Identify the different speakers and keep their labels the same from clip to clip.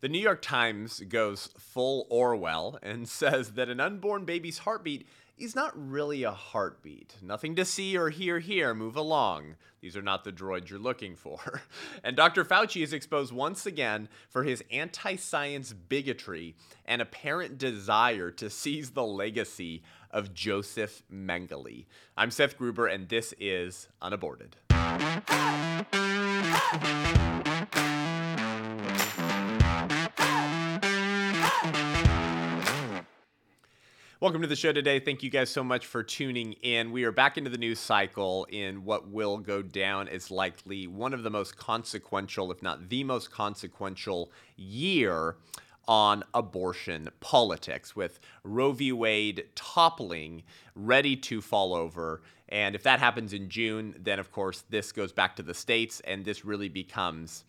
Speaker 1: The New York Times goes full Orwell and says that an unborn baby's heartbeat is not really a heartbeat. Nothing to see or hear here. Move along. These are not the droids you're looking for. And Dr. Fauci is exposed once again for his anti science bigotry and apparent desire to seize the legacy of Joseph Mengele. I'm Seth Gruber, and this is Unaborted. Welcome to the show today. Thank you guys so much for tuning in. We are back into the news cycle in what will go down as likely one of the most consequential, if not the most consequential year on abortion politics, with Roe v. Wade toppling, ready to fall over. And if that happens in June, then of course this goes back to the states, and this really becomes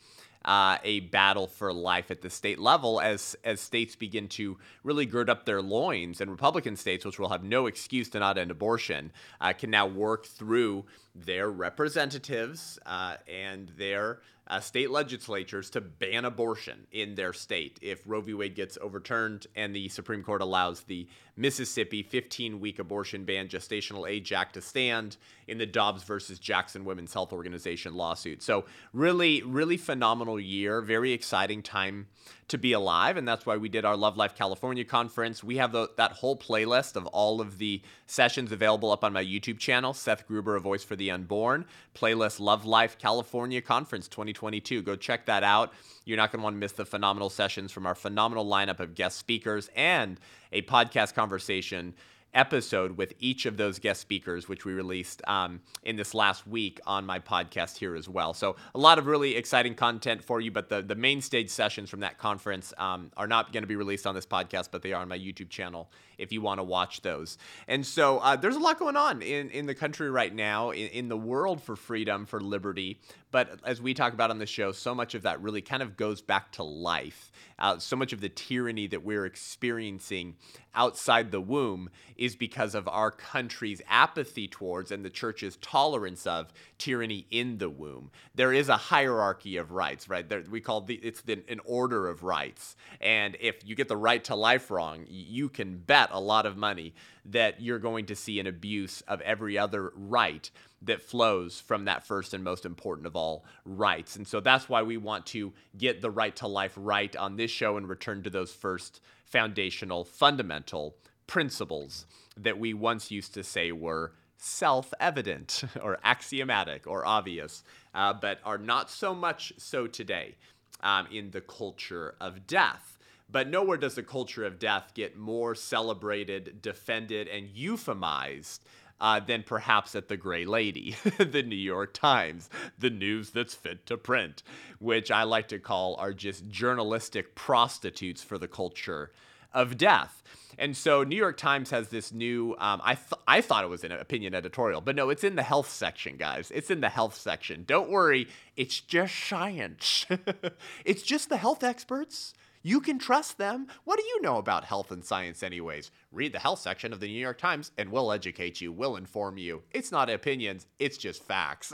Speaker 1: uh, a battle for life at the state level as as states begin to really gird up their loins, and Republican states, which will have no excuse to not end abortion, uh, can now work through their representatives uh, and their uh, state legislatures to ban abortion in their state if Roe v. Wade gets overturned and the Supreme Court allows the Mississippi 15 week abortion ban gestational age act to stand in the Dobbs versus Jackson Women's Health Organization lawsuit. So, really, really phenomenal year. Very exciting time to be alive. And that's why we did our Love Life California conference. We have the, that whole playlist of all of the sessions available up on my YouTube channel, Seth Gruber, A Voice for the Unborn, playlist Love Life California Conference 2022. Go check that out. You're not going to want to miss the phenomenal sessions from our phenomenal lineup of guest speakers and a podcast conversation episode with each of those guest speakers, which we released um, in this last week on my podcast here as well. So a lot of really exciting content for you, but the, the main stage sessions from that conference um, are not going to be released on this podcast, but they are on my YouTube channel if you want to watch those. And so uh, there's a lot going on in, in the country right now, in, in the world for freedom, for liberty. But as we talk about on the show, so much of that really kind of goes back to life. Uh, so much of the tyranny that we're experiencing outside the womb is because of our country's apathy towards and the church's tolerance of tyranny in the womb. There is a hierarchy of rights, right? There, we call the it's the, an order of rights, and if you get the right to life wrong, you can bet a lot of money that you're going to see an abuse of every other right that flows from that first and most important of all rights. And so that's why we want to get the right to life right on this show and return to those first foundational, fundamental principles that we once used to say were self evident or axiomatic or obvious, uh, but are not so much so today um, in the culture of death. But nowhere does the culture of death get more celebrated, defended, and euphemized uh, than perhaps at the Gray Lady, the New York Times, the news that's fit to print, which I like to call are just journalistic prostitutes for the culture of death. And so New York Times has this new. Um, I th- I thought it was an opinion editorial, but no, it's in the health section, guys. It's in the health section. Don't worry, it's just science. it's just the health experts you can trust them. What do you know about health and science, anyways? Read the health section of the New York Times and we'll educate you, we'll inform you. It's not opinions, it's just facts.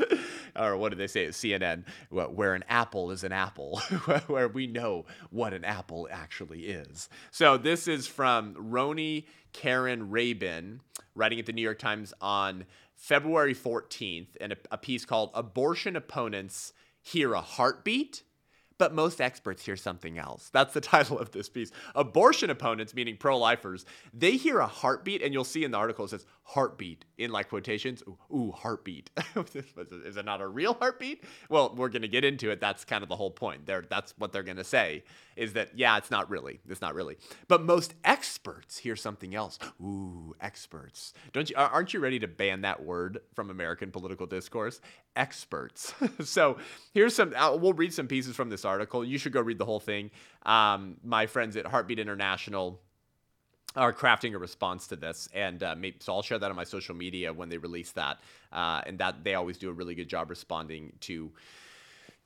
Speaker 1: or what do they say at CNN? Where an apple is an apple, where we know what an apple actually is. So this is from Roni Caryn Rabin, writing at the New York Times on February 14th, in a, a piece called Abortion Opponents Hear a Heartbeat but most experts hear something else. That's the title of this piece. Abortion opponents, meaning pro lifers, they hear a heartbeat, and you'll see in the article it says heartbeat in like quotations. Ooh, ooh heartbeat. Is it not a real heartbeat? Well, we're going to get into it. That's kind of the whole point. There, that's what they're going to say is that, yeah, it's not really. It's not really. But most experts hear something else. Ooh, experts. Don't you, aren't you ready to ban that word from American political discourse? Experts. so here's some, uh, we'll read some pieces from this article. You should go read the whole thing. Um, my friends at Heartbeat International are crafting a response to this, and uh, maybe, so I'll share that on my social media when they release that, uh, and that they always do a really good job responding to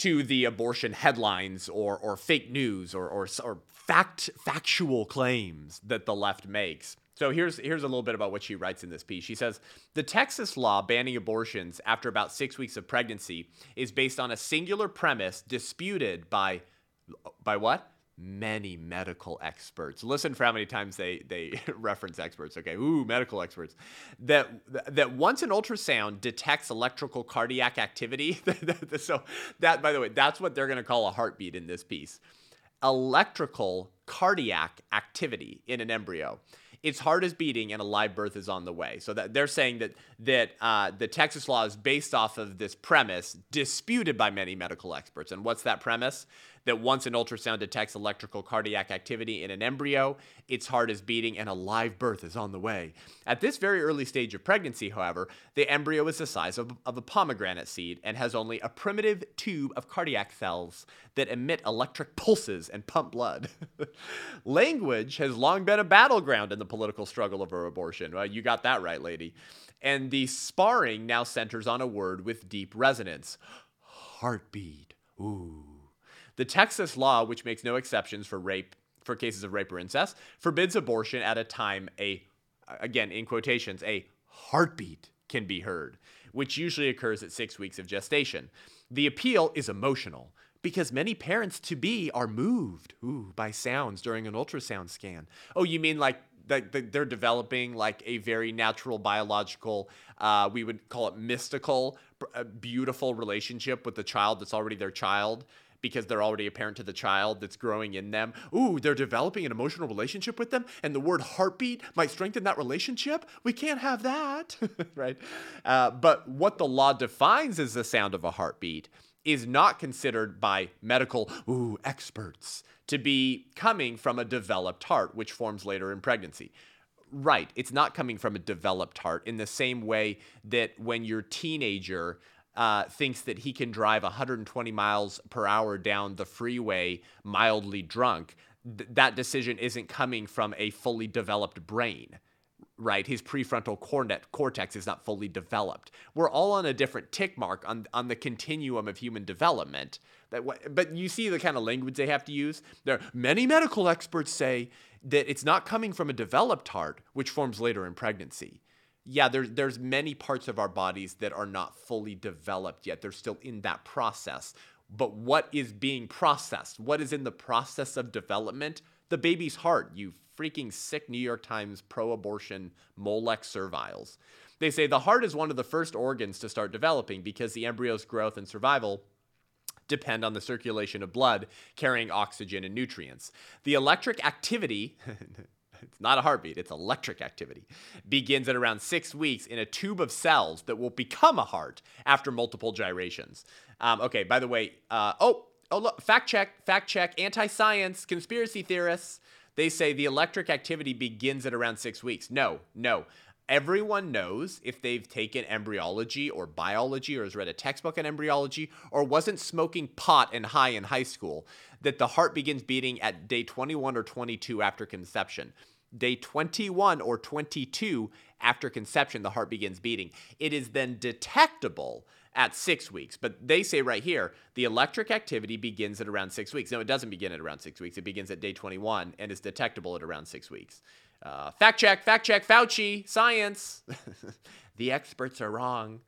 Speaker 1: to the abortion headlines or or fake news or or, or fact factual claims that the left makes. So here's here's a little bit about what she writes in this piece. She says the Texas law banning abortions after about six weeks of pregnancy is based on a singular premise disputed by By what? Many medical experts. Listen for how many times they they reference experts. Okay, ooh, medical experts. That that once an ultrasound detects electrical cardiac activity, so that by the way, that's what they're going to call a heartbeat in this piece. Electrical cardiac activity in an embryo its heart is beating and a live birth is on the way. So that they're saying that that uh, the Texas law is based off of this premise, disputed by many medical experts. And what's that premise? That once an ultrasound detects electrical cardiac activity in an embryo, its heart is beating and a live birth is on the way. At this very early stage of pregnancy, however, the embryo is the size of, of a pomegranate seed and has only a primitive tube of cardiac cells that emit electric pulses and pump blood. Language has long been a battleground in the political struggle over abortion. Well, you got that right, lady. And the sparring now centers on a word with deep resonance heartbeat. Ooh. The Texas law, which makes no exceptions for rape for cases of rape or incest, forbids abortion at a time a again in quotations a heartbeat can be heard, which usually occurs at 6 weeks of gestation. The appeal is emotional because many parents to be are moved ooh, by sounds during an ultrasound scan. Oh, you mean like they're developing like a very natural biological uh, we would call it mystical beautiful relationship with the child that's already their child because they're already a parent to the child that's growing in them. Ooh, they're developing an emotional relationship with them, and the word heartbeat might strengthen that relationship. We can't have that, right? Uh, but what the law defines as the sound of a heartbeat is not considered by medical ooh, experts to be coming from a developed heart, which forms later in pregnancy. Right, it's not coming from a developed heart in the same way that when your teenager uh, thinks that he can drive 120 miles per hour down the freeway mildly drunk, th- that decision isn't coming from a fully developed brain right? His prefrontal cortex is not fully developed. We're all on a different tick mark on, on the continuum of human development. That, but you see the kind of language they have to use. There, many medical experts say that it's not coming from a developed heart, which forms later in pregnancy. Yeah, there's there's many parts of our bodies that are not fully developed yet. They're still in that process. But what is being processed? What is in the process of development? The baby's heart, you freaking sick New York Times pro abortion Molex serviles. They say the heart is one of the first organs to start developing because the embryo's growth and survival depend on the circulation of blood carrying oxygen and nutrients. The electric activity, it's not a heartbeat, it's electric activity, begins at around six weeks in a tube of cells that will become a heart after multiple gyrations. Um, okay, by the way, uh, oh, oh, look, fact check, fact check, anti science, conspiracy theorists. They say the electric activity begins at around six weeks. No, no. Everyone knows if they've taken embryology or biology or has read a textbook on embryology or wasn't smoking pot and high in high school that the heart begins beating at day 21 or 22 after conception. Day 21 or 22 after conception, the heart begins beating. It is then detectable at six weeks. But they say right here the electric activity begins at around six weeks. No, it doesn't begin at around six weeks. It begins at day 21 and is detectable at around six weeks. Uh, fact check, fact check, Fauci, science. the experts are wrong.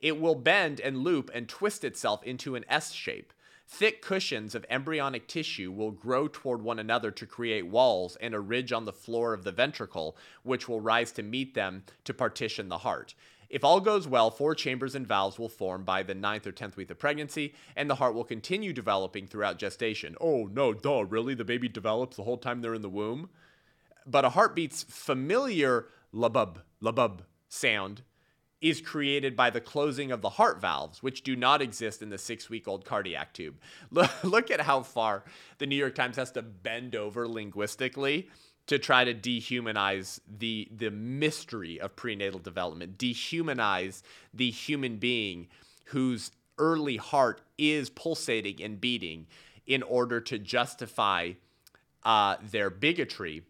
Speaker 1: It will bend and loop and twist itself into an S shape. Thick cushions of embryonic tissue will grow toward one another to create walls and a ridge on the floor of the ventricle, which will rise to meet them to partition the heart. If all goes well, four chambers and valves will form by the ninth or tenth week of pregnancy, and the heart will continue developing throughout gestation. Oh, no, duh, really? The baby develops the whole time they're in the womb? But a heartbeat's familiar labub, labub sound is created by the closing of the heart valves, which do not exist in the six week old cardiac tube. Look at how far the New York Times has to bend over linguistically to try to dehumanize the the mystery of prenatal development, dehumanize the human being whose early heart is pulsating and beating in order to justify uh, their bigotry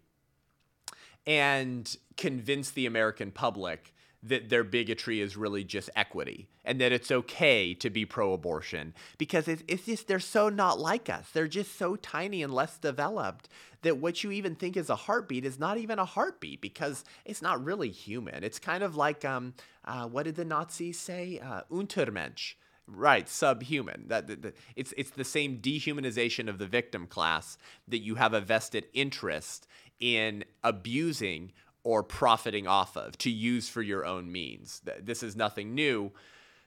Speaker 1: and convince the American public that their bigotry is really just equity and that it's okay to be pro-abortion because it's, it's just they're so not like us. They're just so tiny and less developed that what you even think is a heartbeat is not even a heartbeat because it's not really human. It's kind of like um, uh, what did the nazis say? Uh, untermensch. Right, subhuman. That, that, that, it's it's the same dehumanization of the victim class that you have a vested interest in abusing or profiting off of to use for your own means. This is nothing new.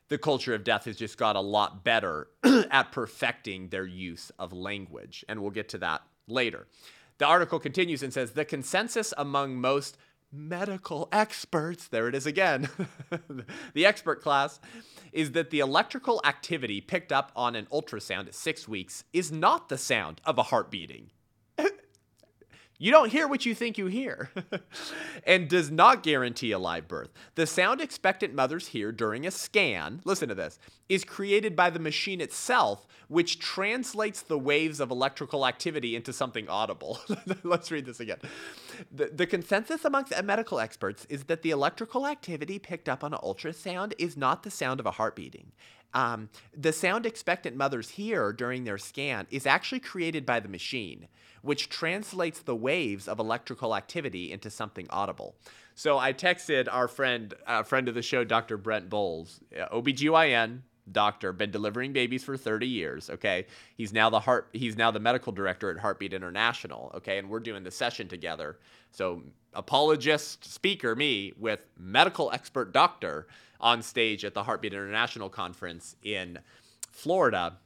Speaker 1: The culture of death has just got a lot better at perfecting their use of language, and we'll get to that later. The article continues and says the consensus among most medical experts, there it is again, the expert class, is that the electrical activity picked up on an ultrasound at six weeks is not the sound of a heart beating. You don't hear what you think you hear, and does not guarantee a live birth. The sound expectant mothers hear during a scan, listen to this, is created by the machine itself, which translates the waves of electrical activity into something audible. Let's read this again. The, the consensus amongst medical experts is that the electrical activity picked up on an ultrasound is not the sound of a heart beating. Um, the sound expectant mothers hear during their scan is actually created by the machine which translates the waves of electrical activity into something audible. So I texted our friend, uh, friend of the show, Dr. Brent Boles, uh, OBGYN doctor, been delivering babies for 30 years, okay? He's now the heart he's now the medical director at Heartbeat International, okay? And we're doing the session together. So apologist speaker me with medical expert doctor on stage at the Heartbeat International conference in Florida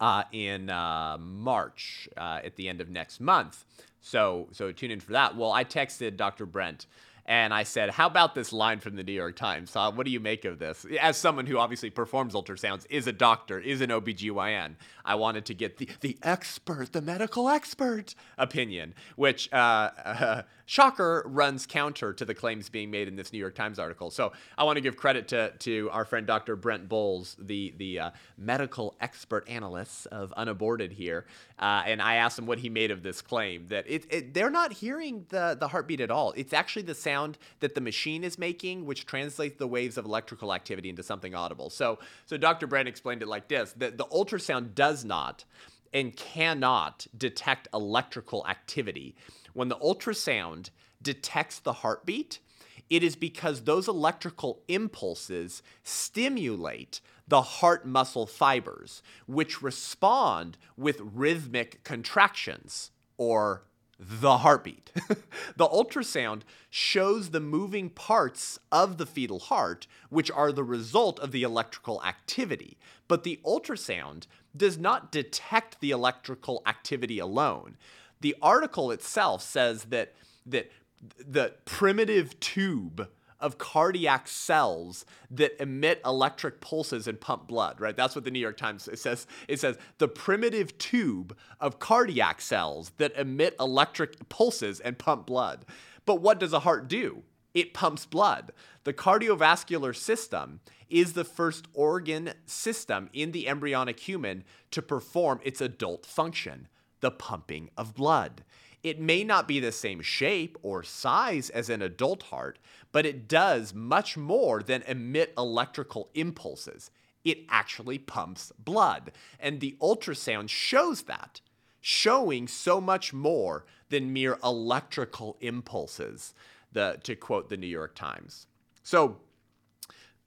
Speaker 1: uh, in uh, March uh, at the end of next month. So so tune in for that. Well, I texted Dr. Brent and I said, How about this line from the New York Times? Uh, what do you make of this? As someone who obviously performs ultrasounds, is a doctor, is an OBGYN, I wanted to get the, the expert, the medical expert opinion, which, uh, uh, shocker, runs counter to the claims being made in this New York Times article. So I want to give credit to, to our friend Dr. Brent Boles, the, the uh, medical expert analyst of Unaborted here. Uh, and I asked him what he made of this claim that it, it, they're not hearing the, the heartbeat at all. It's actually the sound that the machine is making, which translates the waves of electrical activity into something audible. So, so Dr. Brent explained it like this: that the ultrasound does not and cannot detect electrical activity. When the ultrasound detects the heartbeat, it is because those electrical impulses stimulate the heart muscle fibers, which respond with rhythmic contractions or the heartbeat. the ultrasound shows the moving parts of the fetal heart, which are the result of the electrical activity. But the ultrasound does not detect the electrical activity alone. The article itself says that, that the primitive tube of cardiac cells that emit electric pulses and pump blood, right? That's what the New York Times says. It says the primitive tube of cardiac cells that emit electric pulses and pump blood. But what does a heart do? It pumps blood. The cardiovascular system is the first organ system in the embryonic human to perform its adult function, the pumping of blood. It may not be the same shape or size as an adult heart, but it does much more than emit electrical impulses. It actually pumps blood. And the ultrasound shows that, showing so much more than mere electrical impulses, the, to quote the New York Times. So,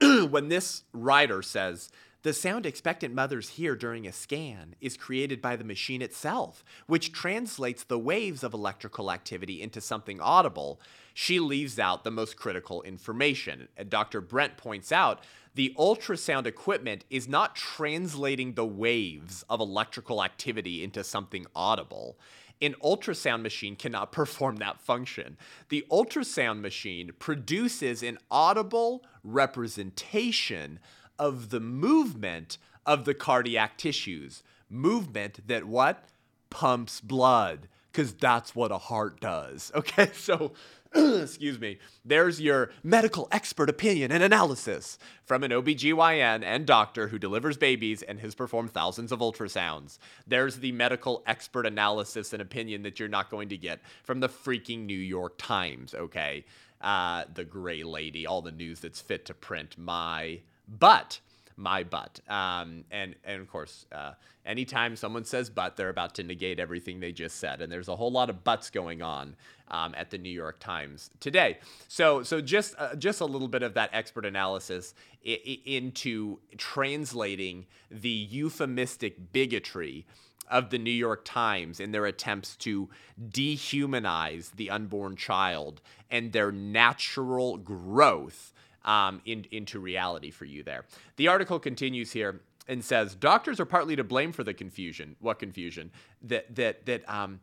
Speaker 1: when this writer says the sound expectant mothers hear during a scan is created by the machine itself, which translates the waves of electrical activity into something audible. She leaves out the most critical information. And Dr. Brent points out the ultrasound equipment is not translating the waves of electrical activity into something audible. An ultrasound machine cannot perform that function. The ultrasound machine produces an audible representation of the movement of the cardiac tissues. Movement that what? Pumps blood, because that's what a heart does. Okay, so excuse me, there's your medical expert opinion and analysis from an OBGYN and doctor who delivers babies and has performed thousands of ultrasounds. There's the medical expert analysis and opinion that you're not going to get from the freaking New York Times, okay? Uh, the gray lady, all the news that's fit to print. My but my butt. Um, and and of course, uh, anytime someone says "but," they're about to negate everything they just said. And there's a whole lot of buts going on um, at the New York Times today. So so just uh, just a little bit of that expert analysis I- I- into translating the euphemistic bigotry of the New York Times in their attempts to dehumanize the unborn child and their natural growth um, in, into reality for you there. The article continues here and says doctors are partly to blame for the confusion. What confusion? That that that um,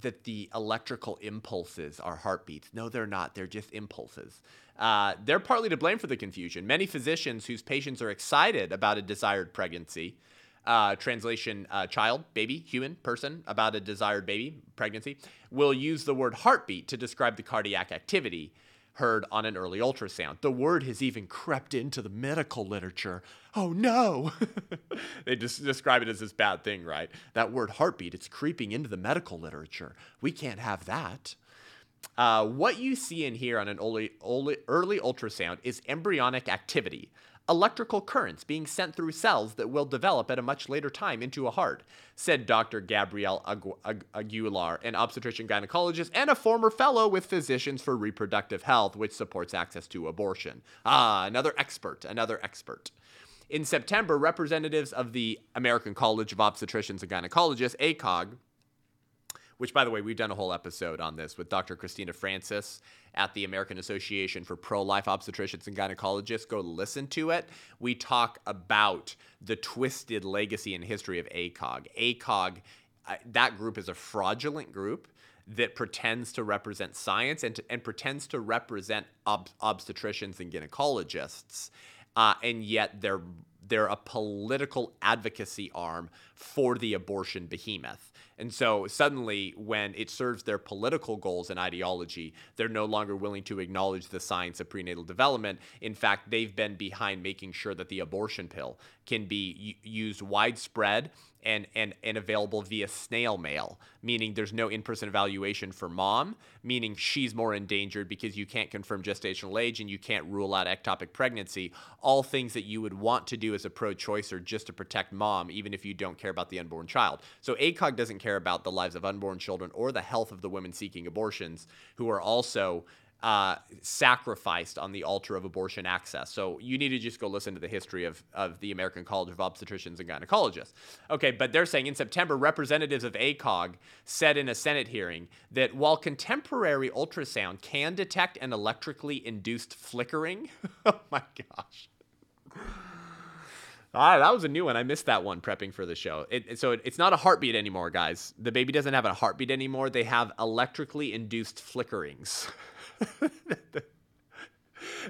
Speaker 1: that the electrical impulses are heartbeats. No, they're not. They're just impulses. Uh, they're partly to blame for the confusion. Many physicians whose patients are excited about a desired pregnancy uh, translation uh, child, baby, human, person about a desired baby, pregnancy, will use the word heartbeat to describe the cardiac activity heard on an early ultrasound. The word has even crept into the medical literature. Oh no! they just describe it as this bad thing, right? That word heartbeat, it's creeping into the medical literature. We can't have that. Uh, what you see in here on an early, early, early ultrasound is embryonic activity, electrical currents being sent through cells that will develop at a much later time into a heart, said Dr. Gabrielle Agu- Aguilar, an obstetrician gynecologist and a former fellow with Physicians for Reproductive Health, which supports access to abortion. Ah, another expert, another expert. In September, representatives of the American College of Obstetricians and Gynecologists, ACOG, which by the way, we've done a whole episode on this with Dr. Christina Francis at the American Association for Pro Life Obstetricians and Gynecologists. Go listen to it. We talk about the twisted legacy and history of ACOG. ACOG, uh, that group is a fraudulent group that pretends to represent science and, to, and pretends to represent ob- obstetricians and gynecologists, uh, and yet they're they're a political advocacy arm for the abortion behemoth. And so suddenly, when it serves their political goals and ideology, they're no longer willing to acknowledge the science of prenatal development. In fact, they've been behind making sure that the abortion pill can be used widespread and, and, and available via snail mail, meaning there's no in person evaluation for mom, meaning she's more endangered because you can't confirm gestational age and you can't rule out ectopic pregnancy. All things that you would want to do as a pro choicer just to protect mom, even if you don't care about the unborn child. So ACOG doesn't care about the lives of unborn children or the health of the women seeking abortions who are also uh, sacrificed on the altar of abortion access. So you need to just go listen to the history of, of the American College of Obstetricians and Gynecologists. Okay, but they're saying in September, representatives of ACOG said in a Senate hearing that while contemporary ultrasound can detect an electrically induced flickering, oh my gosh. Ah, that was a new one. I missed that one prepping for the show. It, so it, it's not a heartbeat anymore, guys. The baby doesn't have a heartbeat anymore. They have electrically induced flickerings.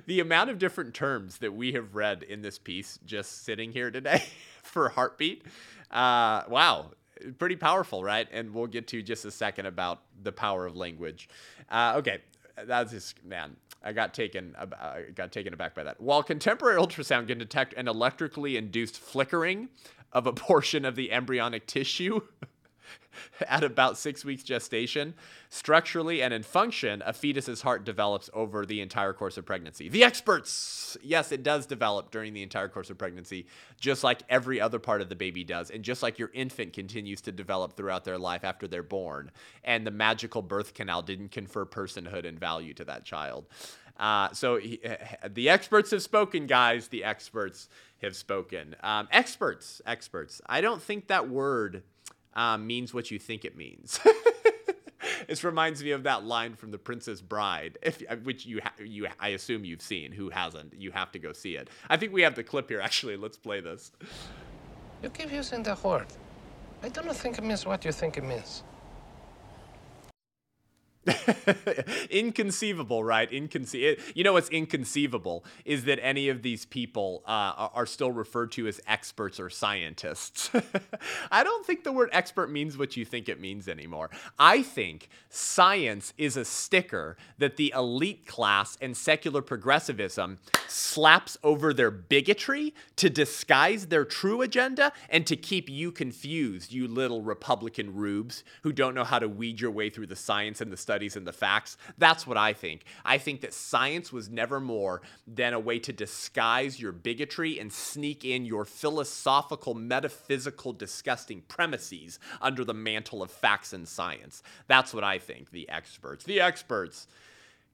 Speaker 1: the amount of different terms that we have read in this piece just sitting here today for heartbeat uh, wow pretty powerful right and we'll get to just a second about the power of language uh, okay that's just man I got taken I got taken aback by that. While contemporary ultrasound can detect an electrically induced flickering of a portion of the embryonic tissue at about six weeks gestation. Structurally and in function, a fetus's heart develops over the entire course of pregnancy. The experts, yes, it does develop during the entire course of pregnancy, just like every other part of the baby does, and just like your infant continues to develop throughout their life after they're born. And the magical birth canal didn't confer personhood and value to that child. Uh, so he, the experts have spoken, guys. The experts have spoken. Um, experts, experts. I don't think that word um, means what you think it means. this reminds me of that line from The Princess Bride, if, uh, which you ha- you I assume you've seen. Who hasn't? You have to go see it. I think we have the clip here. Actually, let's play this.
Speaker 2: You keep using the word. I don't think it means what you think it means.
Speaker 1: inconceivable, right? Inconceivable. you know what's inconceivable is that any of these people uh, are still referred to as experts or scientists. I don't think the word expert means what you think it means anymore. I think science is a sticker that the elite class and secular progressivism slaps over their bigotry to disguise their true agenda and to keep you confused, you little Republican rubes who don't know how to weed your way through the science and the study studies and the facts. That's what I think. I think that science was never more than a way to disguise your bigotry and sneak in your philosophical, metaphysical, disgusting premises under the mantle of facts and science. That's what I think. The experts. The experts.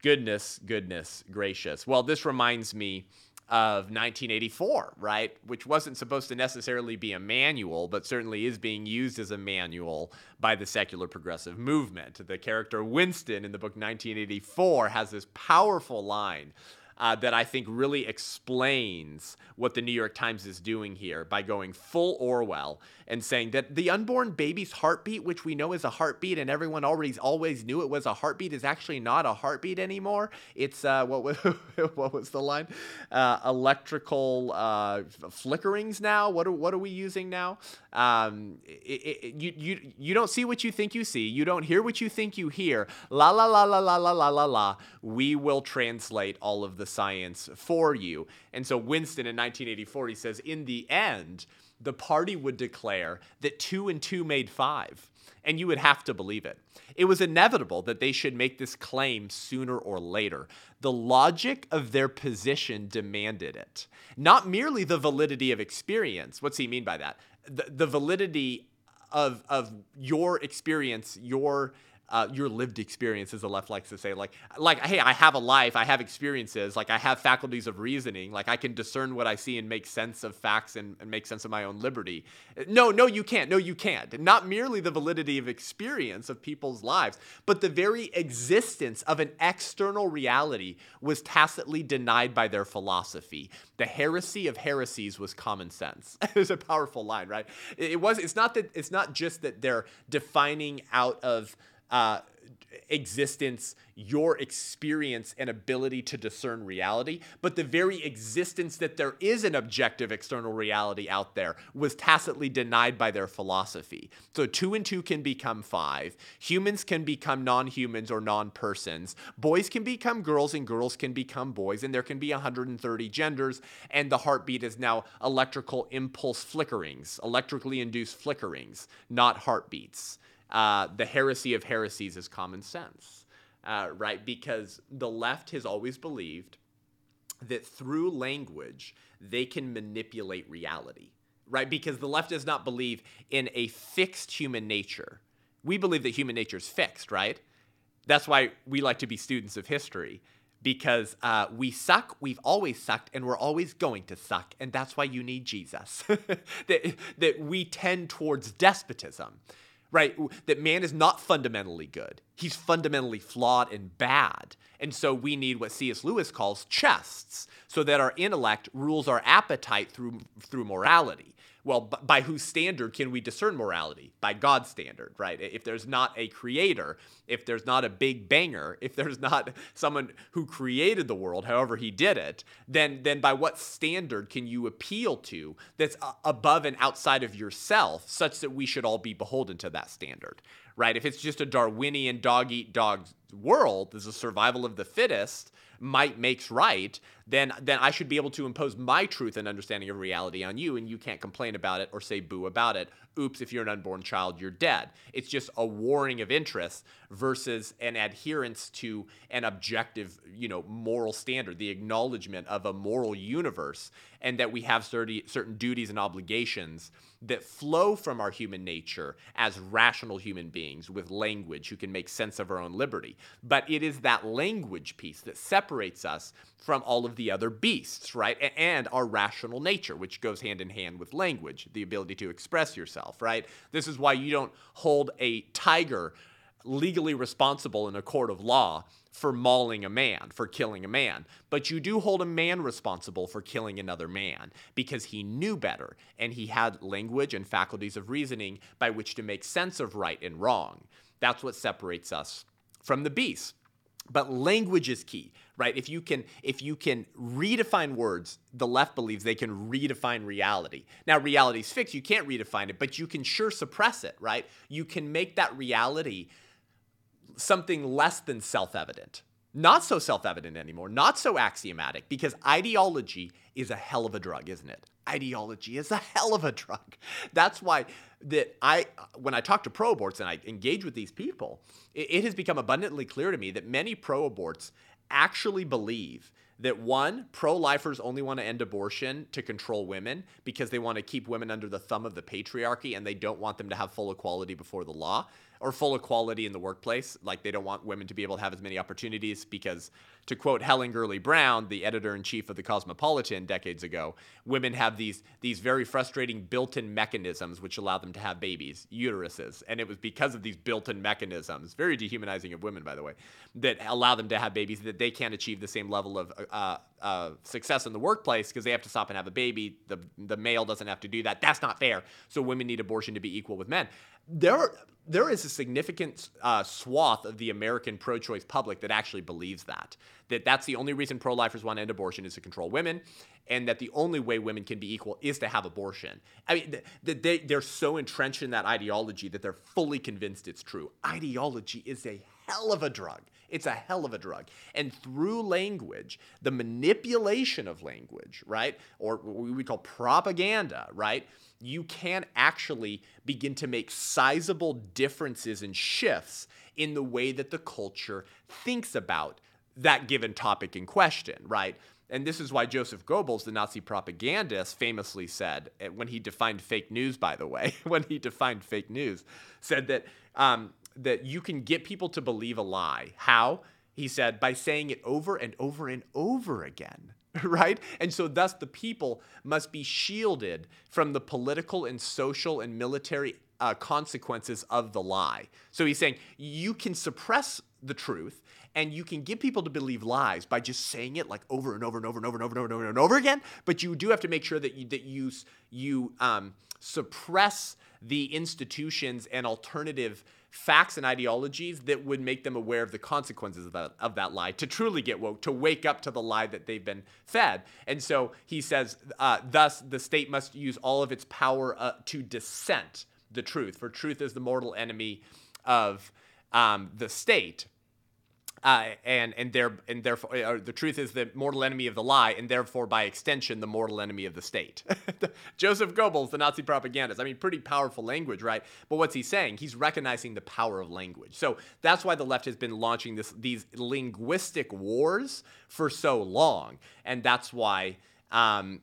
Speaker 1: Goodness, goodness gracious. Well, this reminds me of 1984, right? Which wasn't supposed to necessarily be a manual, but certainly is being used as a manual by the secular progressive movement. The character Winston in the book 1984 has this powerful line uh, that I think really explains what the New York Times is doing here by going full Orwell and saying that the unborn baby's heartbeat, which we know is a heartbeat and everyone already always knew it was a heartbeat, is actually not a heartbeat anymore. It's uh, what was what was the line? Uh, electrical uh, flickerings now. What are what are we using now? Um, it, it, you you you don't see what you think you see. You don't hear what you think you hear. La la la la la la la la la. We will translate all of the science for you. And so Winston in 1984 he says, in the end the party would declare that two and two made five. And you would have to believe it. It was inevitable that they should make this claim sooner or later. The logic of their position demanded it. Not merely the validity of experience. What's he mean by that? The, the validity of, of your experience, your uh, your lived experience, as the left likes to say, like, like, hey, I have a life, I have experiences, like, I have faculties of reasoning, like, I can discern what I see and make sense of facts and, and make sense of my own liberty. No, no, you can't. No, you can't. Not merely the validity of experience of people's lives, but the very existence of an external reality was tacitly denied by their philosophy. The heresy of heresies was common sense. it's a powerful line, right? It was. It's not that. It's not just that they're defining out of uh, existence, your experience and ability to discern reality, but the very existence that there is an objective external reality out there was tacitly denied by their philosophy. So two and two can become five. Humans can become non humans or non persons. Boys can become girls and girls can become boys, and there can be 130 genders. And the heartbeat is now electrical impulse flickerings, electrically induced flickerings, not heartbeats uh, the heresy of heresies is common sense, uh, right? Because the left has always believed that through language they can manipulate reality, right? Because the left does not believe in a fixed human nature. We believe that human nature is fixed, right? That's why we like to be students of history because uh, we suck, we've always sucked, and we're always going to suck. And that's why you need Jesus. that, that we tend towards despotism right? That man is not fundamentally good. He's fundamentally flawed and bad. And so we need what C.S. Lewis calls chests, so that our intellect rules our appetite through through morality well, by whose standard can we discern morality? By God's standard, right? If there's not a creator, if there's not a big banger, if there's not someone who created the world, however he did it, then then by what standard can you appeal to that's above and outside of yourself, such that we should all be beholden to that standard, right? If it's just a Darwinian dog eat dog world, there's a survival of the fittest might makes right, then then I should be able to impose my truth and understanding of reality on you, and you can't complain about it or say boo about it. Oops, if you're an unborn child, you're dead. It's just a warring of interests versus an adherence to an objective, you know, moral standard, the acknowledgement of a moral universe, and that we have certain duties and obligations that flow from our human nature as rational human beings with language who can make sense of our own liberty. But it is that language piece that separates us from all of the other beasts, right? And our rational nature, which goes hand in hand with language, the ability to express yourself, right? This is why you don't hold a tiger legally responsible in a court of law for mauling a man, for killing a man. But you do hold a man responsible for killing another man because he knew better and he had language and faculties of reasoning by which to make sense of right and wrong. That's what separates us from the beast. But language is key, right? If you can if you can redefine words, the left believes they can redefine reality. Now reality is fixed, you can't redefine it, but you can sure suppress it, right? You can make that reality something less than self evident. Not so self evident anymore, not so axiomatic, because ideology is a hell of a drug, isn't it? Ideology is a hell of a drug. That's why that I, when I talk to pro aborts and I engage with these people, it, it has become abundantly clear to me that many pro aborts actually believe that one, pro lifers only want to end abortion to control women because they want to keep women under the thumb of the patriarchy and they don't want them to have full equality before the law or full equality in the workplace. Like they don't want women to be able to have as many opportunities because, to quote Helen Gurley Brown, the editor in chief of the Cosmopolitan decades ago, women have these these very frustrating built-in mechanisms which allow them to have babies, uteruses, and it was because of these built-in mechanisms, very dehumanizing of women, by the way, that allow them to have babies that they can't achieve the same level of uh, uh, success in the workplace because they have to stop and have a baby. The the male doesn't have to do that. That's not fair. So women need abortion to be equal with men. There are there is a significant uh, swath of the American pro-choice public that actually believes that that that's the only reason pro-lifers want to end abortion is to control women, and that the only way women can be equal is to have abortion. I mean, th- they they're so entrenched in that ideology that they're fully convinced it's true. Ideology is a hell of a drug. It's a hell of a drug. And through language, the manipulation of language, right, or what we call propaganda, right you can actually begin to make sizable differences and shifts in the way that the culture thinks about that given topic in question, right? And this is why Joseph Goebbels, the Nazi propagandist, famously said, eh, when he defined fake news, by the way, when he defined fake news, said that um, that you can get people to believe a lie. How? He said by saying it over and over and over again. right? And so, thus, the people must be shielded from the political and social and military uh, consequences of the lie. So, he's saying you can suppress the truth and you can get people to believe lies by just saying it like over and over and over and over and over and over and over and over again. But you do have to make sure that you, that you, you um, suppress the institutions and alternative facts and ideologies that would make them aware of the consequences of that, of that lie to truly get woke, to wake up to the lie that they've been fed. And so he says, uh, thus, the state must use all of its power uh, to dissent the truth, for truth is the mortal enemy of um, the state. Uh, and and there and therefore uh, the truth is the mortal enemy of the lie, and therefore by extension the mortal enemy of the state. Joseph Goebbels, the Nazi propagandist. I mean, pretty powerful language, right? But what's he saying? He's recognizing the power of language. So that's why the left has been launching this these linguistic wars for so long, and that's why um,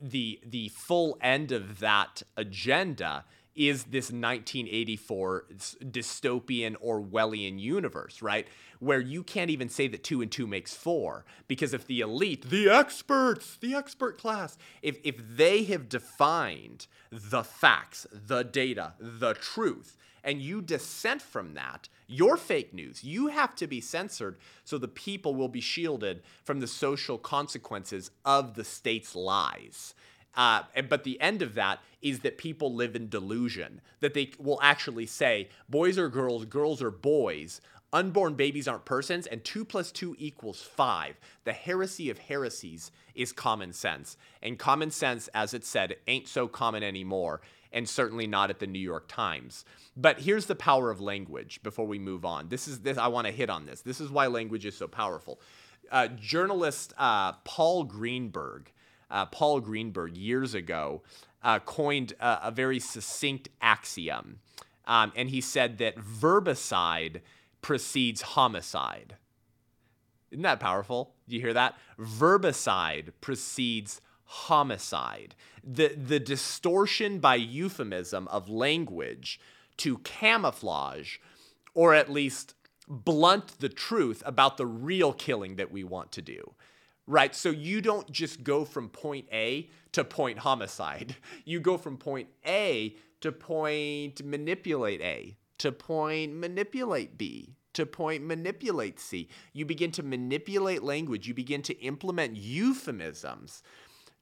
Speaker 1: the the full end of that agenda is this 1984 dystopian Orwellian universe, right? Where you can't even say that two and two makes four because if the elite, the experts, the expert class, if, if they have defined the facts, the data, the truth, and you dissent from that, you're fake news. You have to be censored so the people will be shielded from the social consequences of the state's lies. Uh, but the end of that is that people live in delusion, that they will actually say, boys are girls, girls are boys, unborn babies aren't persons, and two plus two equals five. The heresy of heresies is common sense. And common sense, as it said, ain't so common anymore, and certainly not at the New York Times. But here's the power of language before we move on. This is this I want to hit on this. This is why language is so powerful. Uh, journalist uh, Paul Greenberg uh, Paul Greenberg years ago uh, coined a, a, very succinct axiom. Um, and he said that verbicide precedes homicide. Isn't that powerful? Do you hear that? Verbicide precedes homicide. The, the distortion by euphemism of language to camouflage or at least blunt the truth about the real killing that we want to do right? So you don't just go from point A to point homicide. You go from point A to point manipulate A, to point manipulate B, to point manipulate C. You begin to manipulate language, you begin to implement euphemisms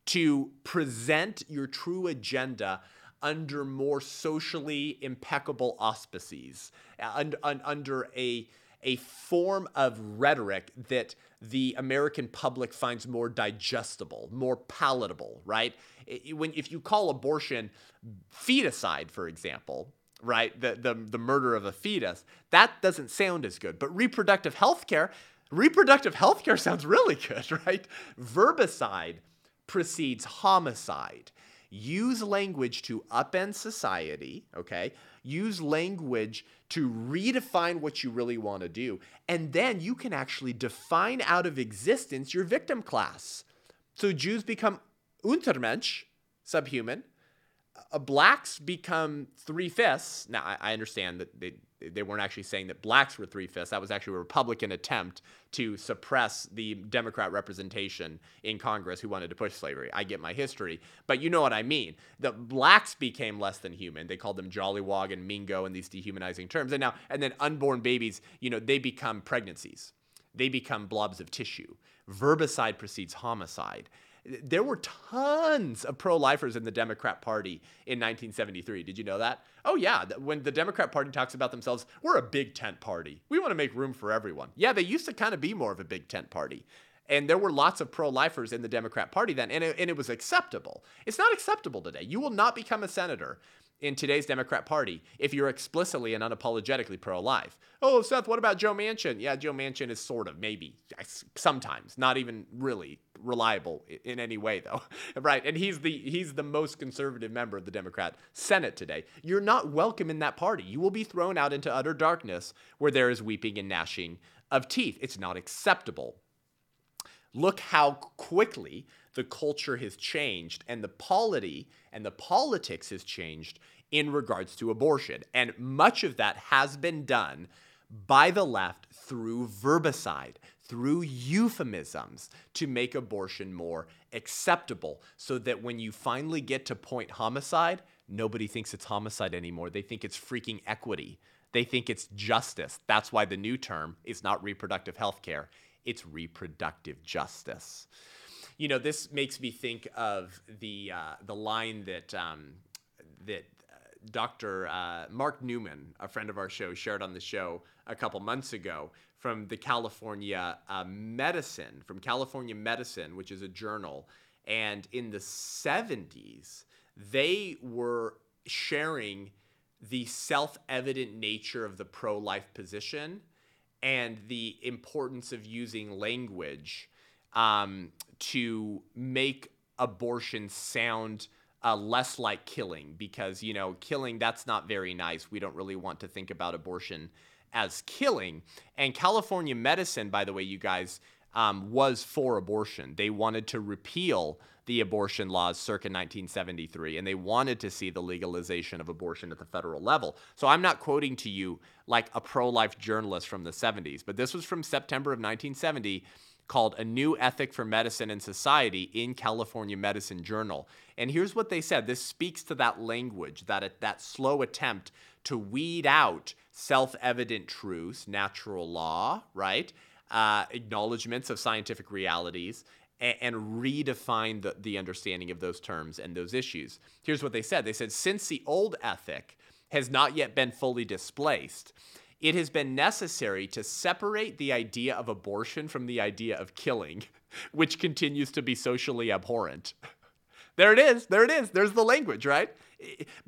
Speaker 1: to present your true agenda under more socially impeccable auspices, uh, under, under a a form of rhetoric that the American public finds more digestible, more palatable, right? When if you call abortion feticide, for example, right, the the, the murder of a fetus, that doesn't sound as good. But reproductive health care, reproductive health care sounds really good, right? Verbicide precedes homicide. Use language to upend society, okay? Use language to redefine what you really want to do. And then you can actually define out of existence your victim class. So Jews become Untermensch, subhuman. Blacks become three fifths. Now, I understand that they, they weren't actually saying that blacks were three fifths. That was actually a Republican attempt to suppress the Democrat representation in Congress who wanted to push slavery. I get my history, but you know what I mean. The blacks became less than human. They called them Jollywog and Mingo and these dehumanizing terms. And now, and then unborn babies, you know, they become pregnancies. They become blobs of tissue. Verbicide precedes homicide there were tons of pro-lifers in the Democrat Party in 1973. Did you know that? Oh yeah, when the Democrat Party talks about themselves, we're a big tent party. We want to make room for everyone. Yeah, they used to kind of be more of a big tent party. And there were lots of pro-lifers in the Democrat Party then, and it, and it was acceptable. It's not acceptable today. You will not become a senator in today's Democrat Party if you're explicitly and unapologetically pro life. Oh, Seth, what about Joe Manchin? Yeah, Joe Manchin is sort of, maybe, sometimes, not even really reliable in any way though. Right? And he's the he's the most conservative member of the democrat senate today. You're not welcome in that party. You will be thrown out into utter darkness where there is weeping and gnashing of teeth. It's not acceptable. Look how quickly the culture has changed and the polity and the politics has changed in regards to abortion. And much of that has been done by the left through verbicide, through euphemisms to make abortion more acceptable so that when you finally get to point homicide, nobody thinks it's homicide anymore. They think it's freaking equity. They think it's justice. That's why the new term is not reproductive health care, it's reproductive justice. You know, this makes me think of the uh, the line that um, that Dr. Uh, Mark Newman, a friend of our show, shared on the show a couple months ago from the California uh, Medicine, from California Medicine, which is a journal. And in the 70s, they were sharing the self evident nature of the pro life position and the importance of using language um, to make abortion sound uh, less like killing because you know killing that's not very nice. We don't really want to think about abortion as killing. And california medicine by the way you guys um, was for abortion. They wanted to repeal the abortion laws circa 1973 and they wanted to see the legalization of abortion at the federal level. So i'm not quoting to you like a pro-life journalist from the 70s but this was from september of 1970 called A New Ethic for Medicine and Society in California Medicine Journal. And here's what they said. This speaks to that language, that that slow attempt to weed out self-evident truths, natural law, right? Uh, acknowledgments of scientific realities and redefine the, the understanding of those terms and those issues. Here's what they said. They said, since the old ethic has not yet been fully displaced, it has been necessary to separate the idea of abortion from the idea of killing, which continues to be socially abhorrent. There it is. There it is. There's the language, right?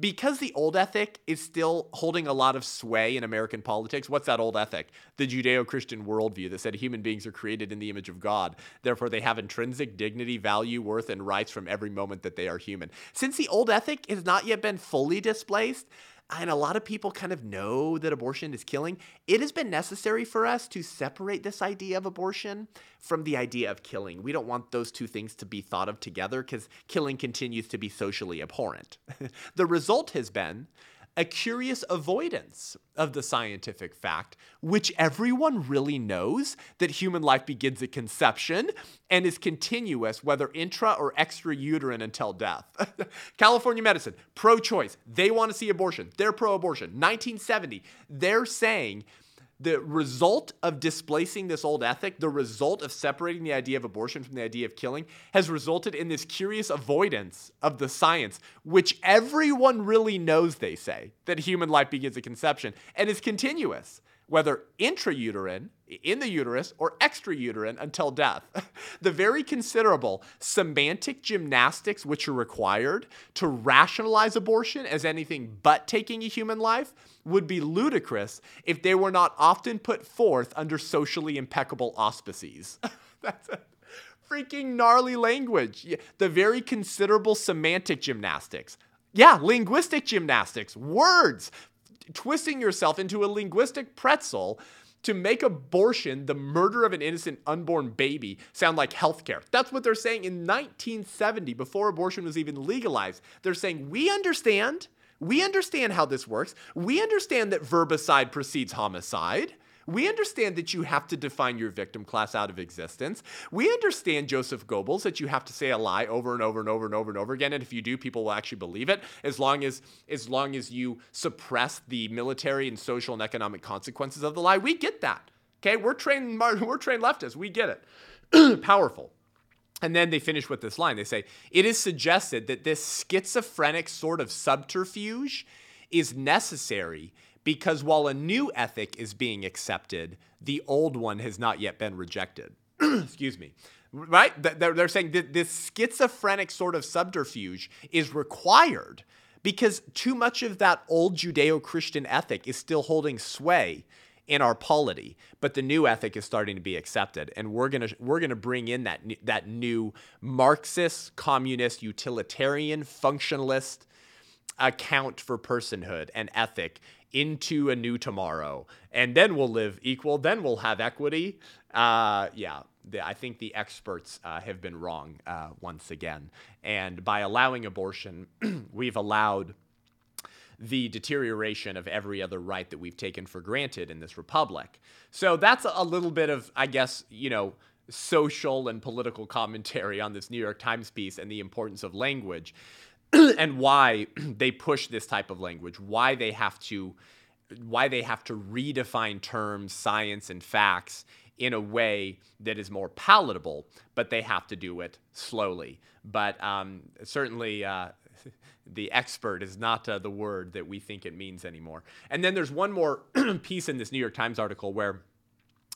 Speaker 1: Because the old ethic is still holding a lot of sway in American politics. What's that old ethic? The Judeo Christian worldview that said human beings are created in the image of God. Therefore, they have intrinsic dignity, value, worth, and rights from every moment that they are human. Since the old ethic has not yet been fully displaced, and a lot of people kind of know that abortion is killing, it has been necessary for us to separate this idea of abortion from the idea of killing. We don't want those two things to be thought of together because killing continues to be socially abhorrent. the result has been a curious avoidance of the scientific fact, which everyone really knows that human life begins at conception and is continuous, whether intra or extrauterine until death. California medicine, pro choice, they want to see abortion, they're pro abortion. 1970, they're saying the result of displacing this old ethic, the result of separating the idea of abortion from the idea of killing, has resulted in this curious avoidance of the science, which everyone really knows, they say, that human life begins at conception and is continuous whether intrauterine, in the uterus, or extrauterine until death. the very considerable semantic gymnastics which are required to rationalize abortion as anything but taking a human life would be ludicrous if they were not often put forth under socially impeccable auspices. That's a freaking gnarly language. The very considerable semantic gymnastics. Yeah, linguistic gymnastics, words, twisting yourself into a linguistic pretzel to make abortion, the murder of an innocent unborn baby, sound like healthcare. That's what they're saying in 1970, before abortion was even legalized. They're saying, we understand. We understand how this works. We understand that verbicide precedes homicide. We understand that you have to define your victim class out of existence. We understand, Joseph Goebbels, that you have to say a lie over and over and over and over and over again. And if you do, people will actually believe it as long as as long as you suppress the military and social and economic consequences of the lie. We get that. Okay, we're trained we're trained leftists. We get it. Powerful. And then they finish with this line. They say, It is suggested that this schizophrenic sort of subterfuge is necessary because while a new ethic is being accepted, the old one has not yet been rejected. Excuse me. Right? They're, saying that this schizophrenic sort of subterfuge is required because too much of that old Judeo Christian ethic is still holding sway in our polity, but the new ethic is starting to be accepted, and we're gonna we're gonna bring in that that new Marxist, communist, utilitarian, functionalist account for personhood and ethic into a new tomorrow, and then we'll live equal. Then we'll have equity. Uh, yeah, the, I think the experts uh, have been wrong uh, once again, and by allowing abortion, we've allowed the deterioration of every other right that we've taken for granted in this republic. So that's a little bit of, I guess, you know, social and political commentary on this New York Times piece and the importance of language. and why they push this type of language, why they have to why they have to redefine terms, science and facts in a way that is more palatable, but they have to do it slowly. But um, certainly, uh, the expert is not uh, the word that we think it means anymore. And then there's one more piece in this New York Times article where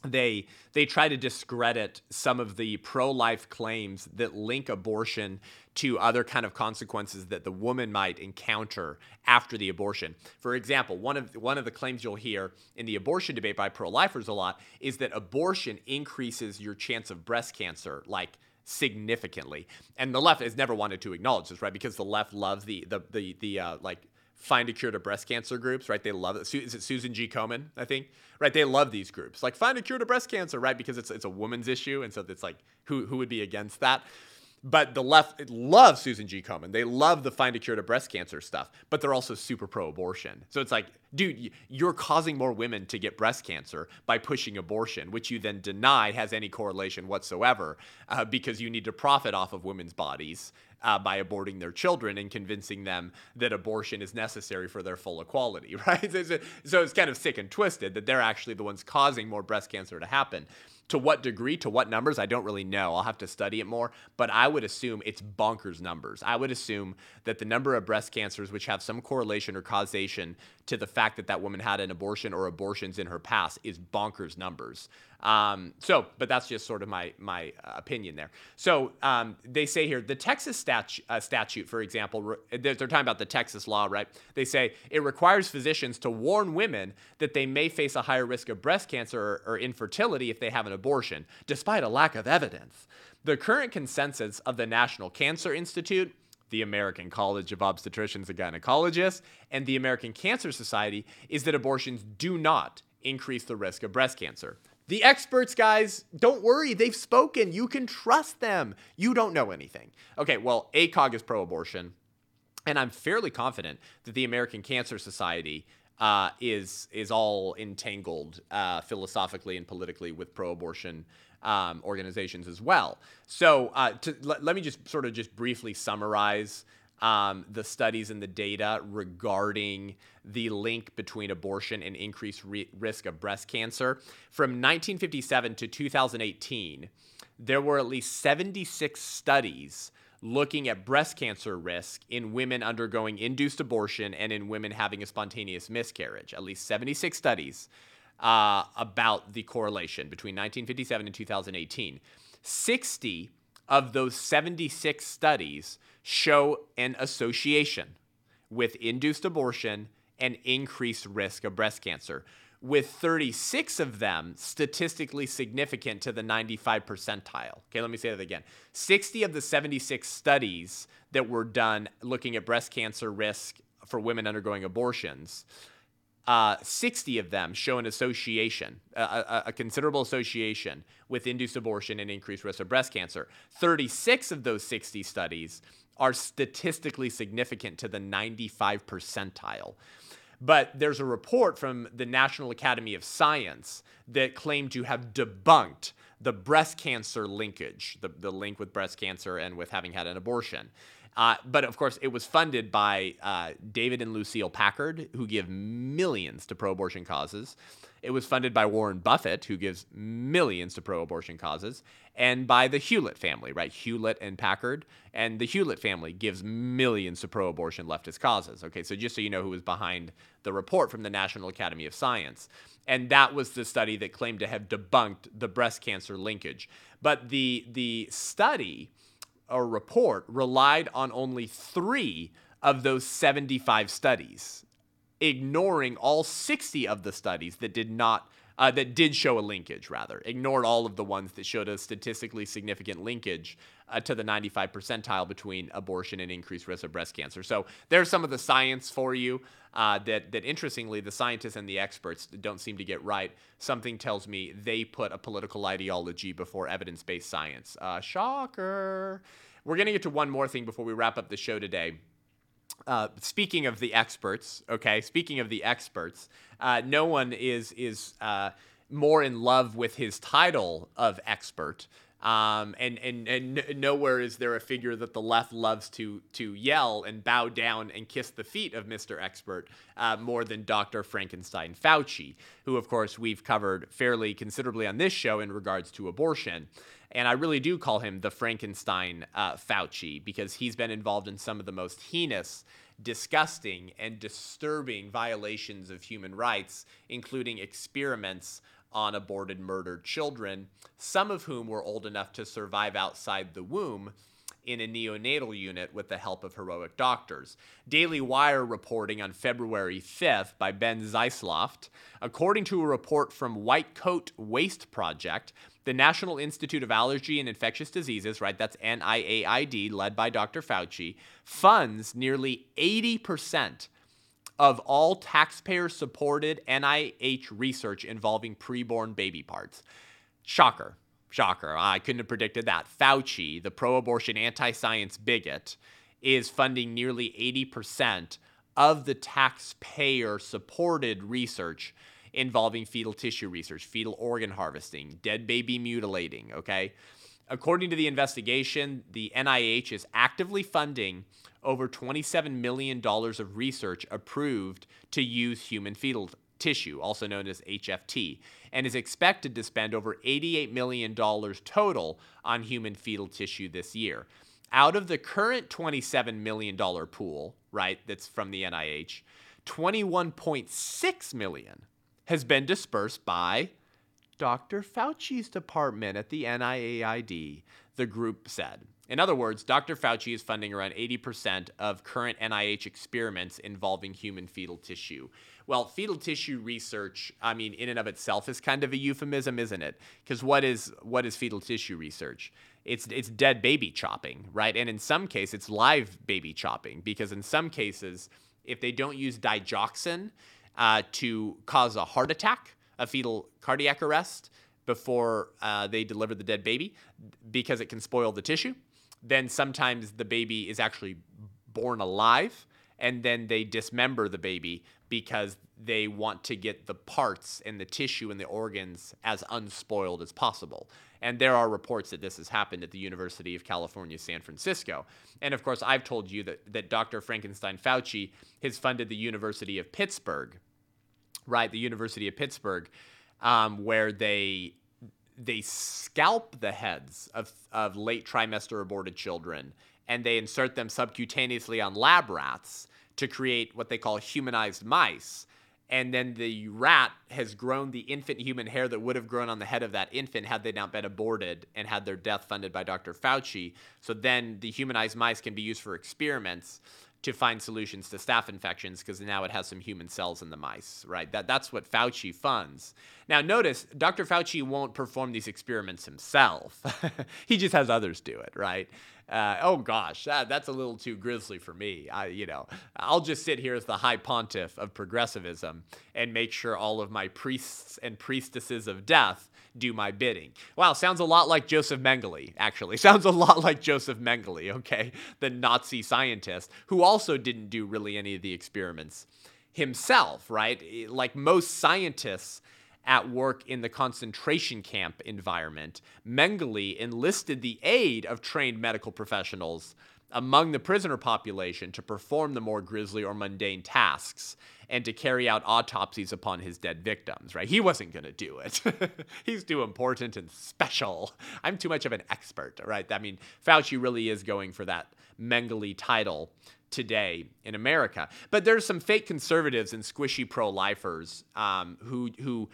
Speaker 1: they they try to discredit some of the pro-life claims that link abortion to other kind of consequences that the woman might encounter after the abortion. For example, one of one of the claims you'll hear in the abortion debate by pro-lifers a lot is that abortion increases your chance of breast cancer like significantly. And the left has never wanted to acknowledge this, right? Because the left loves the the the the uh, like find a cure to breast cancer groups, right? They love it. Is it Susan G. Komen? I think, right? They love these groups, like find a cure to breast cancer, right? Because it's it's a woman's issue, and so it's like who who would be against that? But the left loves Susan G. Komen. They love the find a cure to breast cancer stuff, but they're also super pro abortion. So it's like, dude, you're causing more women to get breast cancer by pushing abortion, which you then deny has any correlation whatsoever uh, because you need to profit off of women's bodies uh, by aborting their children and convincing them that abortion is necessary for their full equality, right? so it's kind of sick and twisted that they're actually the ones causing more breast cancer to happen. To what degree, to what numbers, I don't really know. I'll have to study it more, but I would assume it's bonkers numbers. I would assume that the number of breast cancers which have some correlation or causation to the fact that that woman had an abortion or abortions in her past is bonkers numbers. Um, so, but that's just sort of my my uh, opinion there. So um, they say here the Texas statu- uh, statute, for example, re- they're, they're talking about the Texas law, right? They say it requires physicians to warn women that they may face a higher risk of breast cancer or, or infertility if they have an abortion, despite a lack of evidence. The current consensus of the National Cancer Institute the American College of Obstetricians and Gynecologists, and the American Cancer Society is that abortions do not increase the risk of breast cancer. The experts, guys, don't worry. They've spoken. You can trust them. You don't know anything. Okay, well, ACOG is pro abortion. And I'm fairly confident that the American Cancer Society uh, is is all entangled uh, philosophically and politically with pro-abortion um, organizations as well. So uh, to, let, let me just sort of just briefly summarize um, the studies and the data regarding the link between abortion and increased re- risk of breast cancer. From 1957 to 2018, there were at least 76 studies looking at breast cancer risk in women undergoing induced abortion and in women having a spontaneous miscarriage. At least 76 studies uh, about the correlation between 1957 and 2018. 60 of those 76 studies show an association with induced abortion and increased risk of breast cancer. With 36 of them statistically significant to the 95 percentile. Okay, let me say that again. 60 of the 76 studies that were done looking at breast cancer risk for women undergoing abortions, uh, 60 of them show an association, a, a, a, considerable association with induced abortion and increased risk of breast cancer. 36 of those 60 studies are statistically significant to the 95 percentile. But there's a report from the National Academy of Science that claimed to have debunked the breast cancer linkage, the, the link with breast cancer and with having had an abortion. Uh, but of course, it was funded by uh, David and Lucile Packard, who give millions to pro abortion causes. It was funded by Warren Buffett, who gives millions to pro abortion causes, and by the Hewlett family, right? Hewlett and Packard. And the Hewlett family gives millions to pro abortion leftist causes. Okay, so just so you know who was behind the report from the National Academy of Science. And that was the study that claimed to have debunked the breast cancer linkage. But the, the study or report relied on only three of those 75 studies, ignoring all 60 of the studies that did not uh, that did show a linkage, rather, ignored all of the ones that showed a statistically significant linkage uh, to the 95 percentile between abortion and increased risk of breast cancer. So there's some of the science for you uh, that, that, interestingly, the scientists and the experts don't seem to get right. Something tells me they put a political ideology before evidence based science. Uh, shocker. We're going to get to one more thing before we wrap up the show today. Uh, speaking of the experts, okay. Speaking of the experts, uh, no one is is uh, more in love with his title of expert. Um, and and and nowhere is there a figure that the left loves to to yell and bow down and kiss the feet of Mr. Expert uh, more than Dr. Frankenstein Fauci, who of course we've covered fairly considerably on this show in regards to abortion. And I really do call him the Frankenstein uh, Fauci because he's been involved in some of the most heinous, disgusting, and disturbing violations of human rights, including experiments on aborted, murdered children, some of whom were old enough to survive outside the womb in a neonatal unit with the help of heroic doctors. Daily Wire reporting on February 5th by Ben Zeisloft, according to a report from White Coat Waste Project, the National Institute of Allergy and Infectious Diseases, right, that's NIAID, led by Dr. Fauci, funds nearly 80% of all taxpayer supported NIH research involving preborn baby parts. Shocker. Shocker. I couldn't have predicted that. Fauci, the pro abortion anti science bigot, is funding nearly 80% of the taxpayer supported research involving fetal tissue research, fetal organ harvesting, dead baby mutilating, okay? According to the investigation, the NIH is actively funding over $27 million of research approved to use human fetal tissue, also known as HFT, and is expected to spend over $88 million total on human fetal tissue this year. Out of the current $27 million pool, right, that's from the NIH, 21.6 million has been dispersed by Dr. Fauci's department at the NIAID, the group said. In other words, Dr. Fauci is funding around 80% of current NIH experiments involving human fetal tissue. Well, fetal tissue research, I mean, in and of itself is kind of a euphemism, isn't it? Because what is what is fetal tissue research? It's it's dead baby chopping, right? And in some cases, it's live baby chopping because in some cases, if they don't use digoxin uh, to cause a heart attack, a fetal cardiac arrest before uh, they deliver the dead baby because it can spoil the tissue then sometimes the baby is actually born alive and then they dismember the baby because they want to get the parts and the tissue and the organs as unspoiled as possible. And there are reports that this has happened at the University of California, San Francisco. And of course, I've told you that, that Dr. Frankenstein Fauci has funded the University of Pittsburgh, right? The University of Pittsburgh, um, where they they scalp the heads of, of late trimester aborted children and they insert them subcutaneously on lab rats to create what they call humanized mice. And then the rat has grown the infant human hair that would have grown on the head of that infant had they not been aborted and had their death funded by Dr. Fauci. So then the humanized mice can be used for experiments to find solutions to staph infections because now it has some human cells in the mice, right? That that's what Fauci funds. Now notice Dr. Fauci won't perform these experiments himself. he just has others do it, right? Uh, oh gosh, that, that's a little too grisly for me. I, you know, I'll just sit here as the high pontiff of progressivism and make sure all of my priests and priestesses of death do my bidding. Wow, sounds a lot like Joseph Mengele, actually. Sounds a lot like Joseph Mengele, okay? The Nazi scientist who also didn't do really any of the experiments himself, right? Like most scientists at work in the concentration camp environment, Mengele enlisted the aid of trained medical professionals among the prisoner population to perform the more grisly or mundane tasks and to carry out autopsies upon his dead victims, right? He wasn't going to do it. He's too important and special. I'm too much of an expert, right? I mean, Fauci really is going for that Mengele title today in America. But there's some fake conservatives and squishy pro-lifers um, who who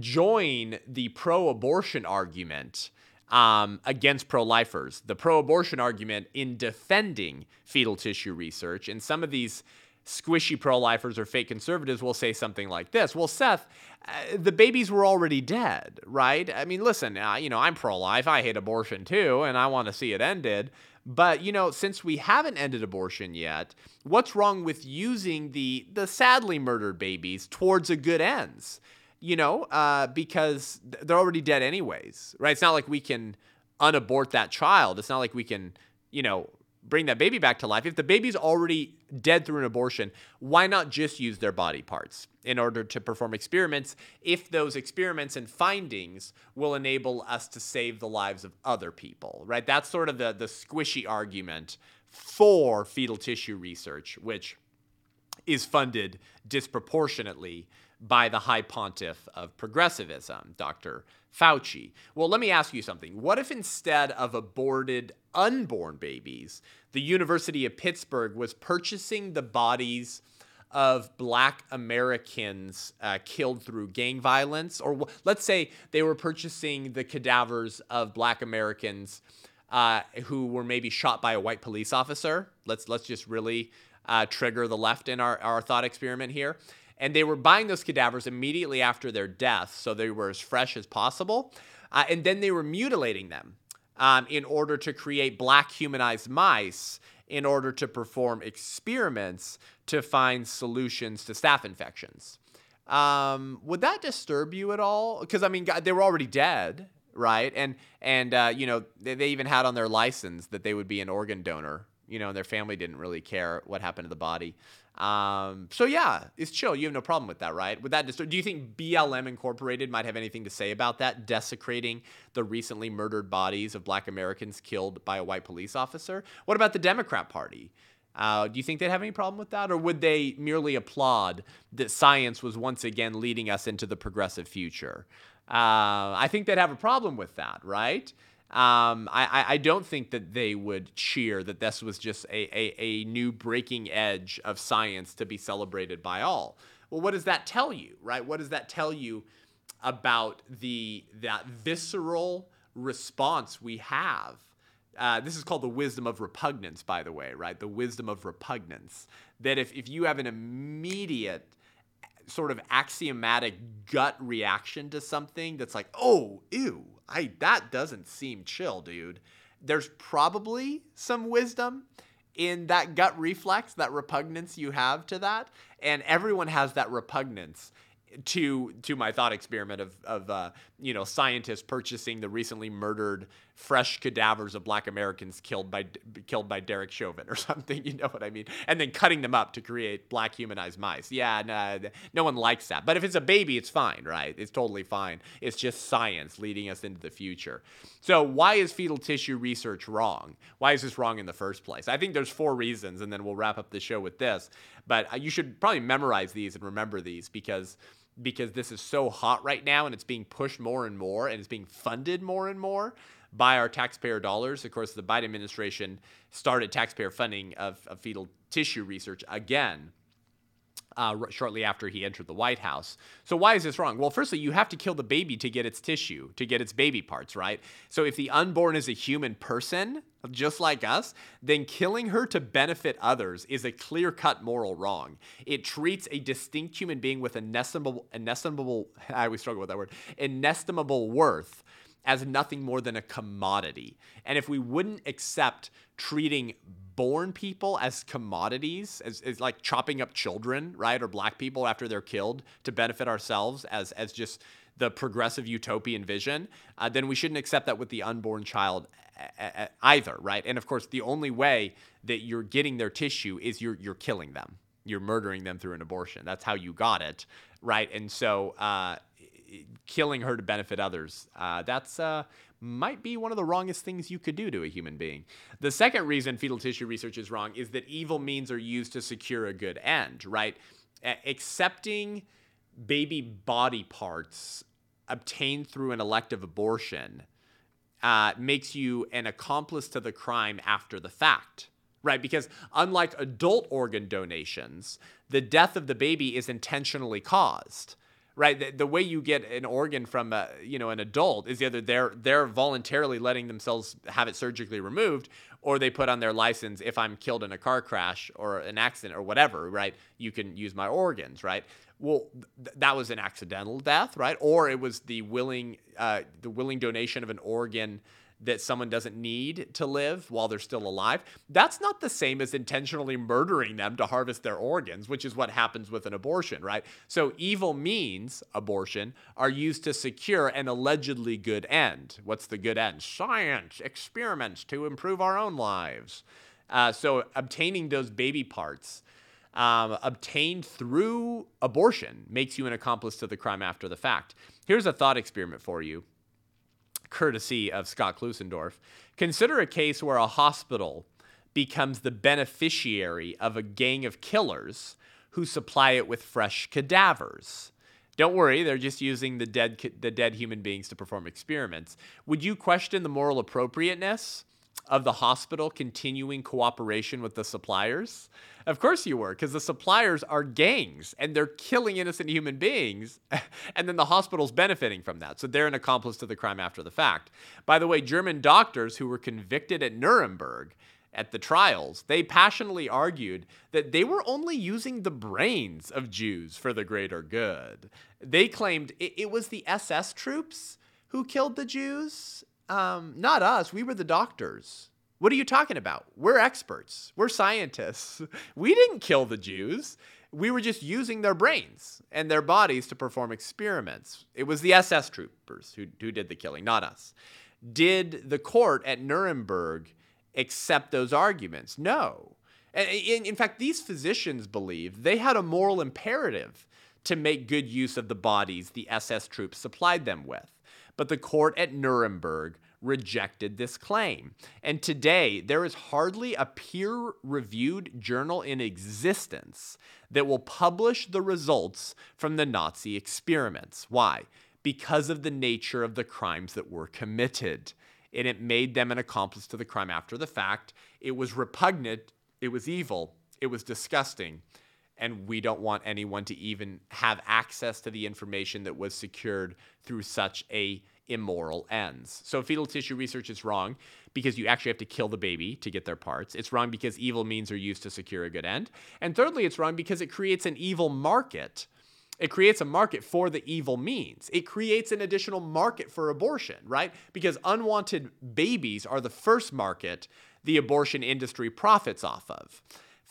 Speaker 1: join the pro-abortion argument um, against pro lifers, the pro abortion argument in defending fetal tissue research. And some of these squishy pro lifers or fake conservatives will say something like this Well, Seth, uh, the babies were already dead, right? I mean, listen, uh, you know, I'm pro life. I hate abortion too, and I want to see it ended. But you know, since we haven't ended abortion yet, what's wrong with using the the sadly murdered babies towards a good ends? You know, uh, because they're already dead anyways, right? It's not like we can unabort that child. It's not like we can, you know, bring that baby back to life. If the baby's already dead through an abortion, why not just use their body parts in order to perform experiments if those experiments and findings will enable us to save the lives of other people, right? That's sort of the, the squishy argument for fetal tissue research, which is funded disproportionately by the high pontiff of progressivism, Dr. Fauci. Well, let me ask you something. What if instead of aborted unborn babies, the University of Pittsburgh was purchasing the bodies of black Americans uh, killed through gang violence? Or let's say they were purchasing the cadavers of black Americans uh, who were maybe shot by a white police officer. Let's, let's just really uh, trigger the left in our, our thought experiment here and they were buying those cadavers immediately after their death, so they were as fresh as possible. Uh, and then they were mutilating them um, in order to create black humanized mice in order to perform experiments to find solutions to staph infections. Um, would that disturb you at all? Because I mean, they were already dead, right? And and uh, you know they, they even had on their license that they would be an organ donor. You know, and their family didn't really care what happened to the body. Um, so yeah, it's chill. You have no problem with that, right? With that, do you think BLM Incorporated might have anything to say about that, desecrating the recently murdered bodies of Black Americans killed by a white police officer? What about the Democrat Party? Uh, do you think they'd have any problem with that, or would they merely applaud that science was once again leading us into the progressive future? Uh, I think they'd have a problem with that, right? Um, I, I don't think that they would cheer that this was just a, a, a new breaking edge of science to be celebrated by all. Well, what does that tell you, right? What does that tell you about the that visceral response we have? Uh, this is called the wisdom of repugnance, by the way, right? The wisdom of repugnance. That if, if you have an immediate sort of axiomatic gut reaction to something that's like, oh, ew, I that doesn't seem chill, dude. There's probably some wisdom in that gut reflex, that repugnance you have to that, and everyone has that repugnance to to my thought experiment of of uh, you know scientists purchasing the recently murdered fresh cadavers of black Americans killed by killed by Derek Chauvin or something you know what I mean? And then cutting them up to create black humanized mice. Yeah no, no one likes that. But if it's a baby it's fine right? It's totally fine. It's just science leading us into the future. So why is fetal tissue research wrong? Why is this wrong in the first place? I think there's four reasons and then we'll wrap up the show with this. But uh, you should probably memorize these and remember these because because this is so hot right now and it's being pushed more and more and it's being funded more and more by our taxpayer dollars. Of course, the Biden administration started taxpayer funding of, of fetal tissue research again. uh, shortly after he entered the White House. So, why is this wrong? Well, firstly, you have to kill the baby to get its tissue, to get its baby parts, right? So, if the unborn is a human person, just like us, then killing her to benefit others is a clear cut moral wrong. It treats a distinct human being with inestimable, inestimable, I always struggle with that word, inestimable worth as nothing more than a commodity. And if we wouldn't accept treating born people as commodities, as, as like chopping up children, right, or black people after they're killed to benefit ourselves as as just the progressive utopian vision, uh, then we shouldn't accept that with the unborn child either, right? And of course, the only way that you're getting their tissue is you're you're killing them. You're murdering them through an abortion. That's how you got it, right? And so, uh, killing her to benefit others, uh, that's uh, might be one of the wrongest things you could do to a human being. The second reason fetal tissue research is wrong is that evil means are used to secure a good end, right? accepting baby body parts obtained through an elective abortion uh, makes you an accomplice to the crime after the fact, right? Because unlike adult organ donations, the death of the baby is intentionally caused right? The, the, way you get an organ from a, you know an adult is either they're they're voluntarily letting themselves have it surgically removed, or they put on their license if I'm killed in a car crash or an accident or whatever, right? You can use my organs, right? Well, th- that was an accidental death, right? Or it was the willing uh, the willing donation of an organ that someone doesn't need to live while they're still alive, that's not the same as intentionally murdering them to harvest their organs, which is what happens with an abortion, right? So evil means, abortion, are used to secure an allegedly good end. What's the good end? Science, experiments to improve our own lives. Uh, so obtaining those baby parts. Um, obtained through abortion makes you an accomplice to the crime after the fact. Here's a thought experiment for you courtesy of Scott Klusendorf. Consider a case where a hospital becomes the beneficiary of a gang of killers who supply it with fresh cadavers. Don't worry, they're just using the dead the dead human beings to perform experiments. Would you question the moral appropriateness of the hospital continuing cooperation with the suppliers? Of course you were, because the suppliers are gangs and they're killing innocent human beings, and then the hospital's benefiting from that. So they're an accomplice to the crime after the fact. By the way, German doctors who were convicted at Nuremberg at the trials, they passionately argued that they were only using the brains of Jews for the greater good. They claimed it, it was the SS troops who killed the Jews um, not us. We were the doctors. What are you talking about? We're experts. We're scientists. We didn't kill the Jews. We were just using their brains and their bodies to perform experiments. It was the SS troopers who, who did the killing, not us. Did the court at Nuremberg accept those arguments? No. In, in fact, these physicians believed they had a moral imperative to make good use of the bodies the SS troops supplied them with but the court at Nuremberg rejected this claim. And today, there is hardly a peer reviewed journal in existence that will publish the results from the Nazi experiments. Why? Because of the nature of the crimes that were committed. And it made them an accomplice to the crime after the fact. It was repugnant, it was evil, it was disgusting. And we don't want anyone to even have access to the information that was secured through such a immoral ends. So fetal tissue research is wrong because you actually have to kill the baby to get their parts. It's wrong because evil means are used to secure a good end. And thirdly, it's wrong because it creates an evil market. It creates a market for the evil means. It creates an additional market for abortion, right? Because unwanted babies are the first market the abortion industry profits off of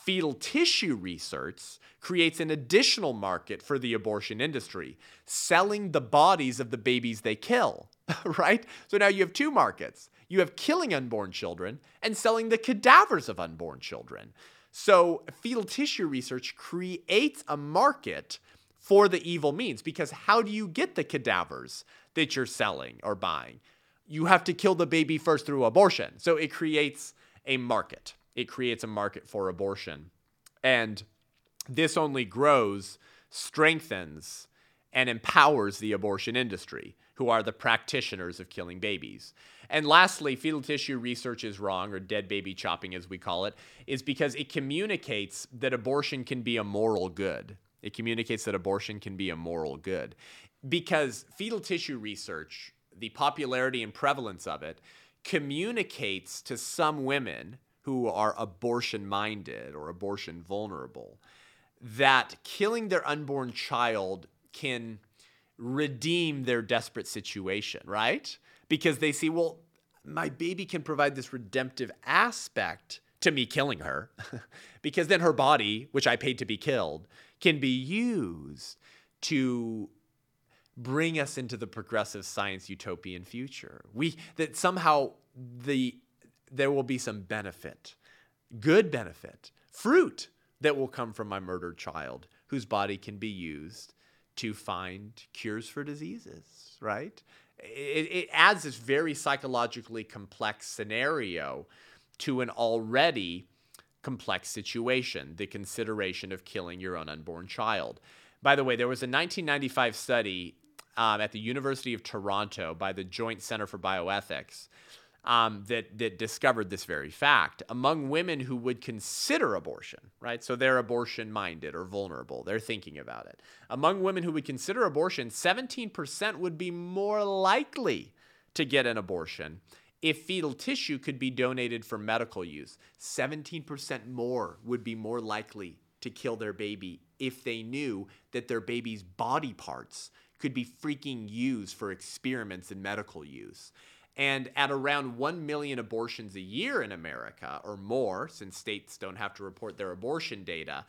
Speaker 1: fetal tissue research creates an additional market for the abortion industry, selling the bodies of the babies they kill, right? So now you have two markets. You have killing unborn children and selling the cadavers of unborn children. So fetal tissue research creates a market for the evil means because how do you get the cadavers that you're selling or buying? You have to kill the baby first through abortion. So it creates a market it creates a market for abortion. And this only grows, strengthens, and empowers the abortion industry, who are the practitioners of killing babies. And lastly, fetal tissue research is wrong, or dead baby chopping as we call it, is because it communicates that abortion can be a moral good. It communicates that abortion can be a moral good because fetal tissue research, the popularity and prevalence of it, communicates to some women who are abortion minded or abortion vulnerable that killing their unborn child can redeem their desperate situation, right? Because they see, well, my baby can provide this redemptive aspect to me killing her because then her body, which I paid to be killed, can be used to bring us into the progressive science utopian future. We that somehow the there will be some benefit, good benefit, fruit that will come from my murdered child whose body can be used to find cures for diseases, right? It, it adds this very psychologically complex scenario to an already complex situation, the consideration of killing your own unborn child. By the way, there was a 1995 study um, at the University of Toronto by the Joint Center for Bioethics um, that that discovered this very fact among women who would consider abortion, right? So they're abortion minded or vulnerable. They're thinking about it. Among women who would consider abortion, 17% would be more likely to get an abortion if fetal tissue could be donated for medical use. 17% more would be more likely to kill their baby if they knew that their baby's body parts could be freaking used for experiments in medical use. And at around 1 million abortions a year in America or more, since states don't have to report their abortion data,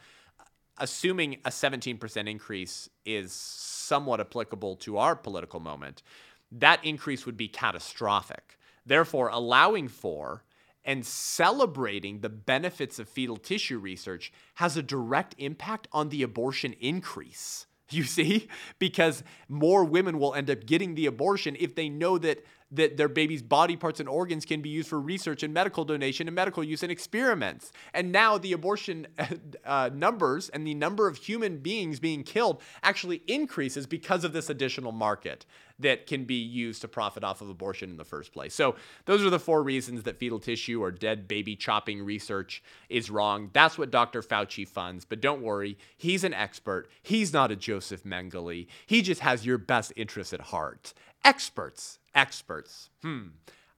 Speaker 1: assuming a 17% increase is somewhat applicable to our political moment, that increase would be catastrophic. Therefore, allowing for and celebrating the benefits of fetal tissue research has a direct impact on the abortion increase. You see? Because more women will end up getting the abortion if they know that that their baby's body parts and organs can be used for research and medical donation and medical use and experiments. And now the abortion uh, numbers and the number of human beings being killed actually increases because of this additional market that can be used to profit off of abortion in the first place. So, those are the four reasons that fetal tissue or dead baby chopping research is wrong. That's what Dr. Fauci funds. But don't worry, he's an expert. He's not a Joseph Mengele. He just has your best interests at heart. Experts experts. Hmm.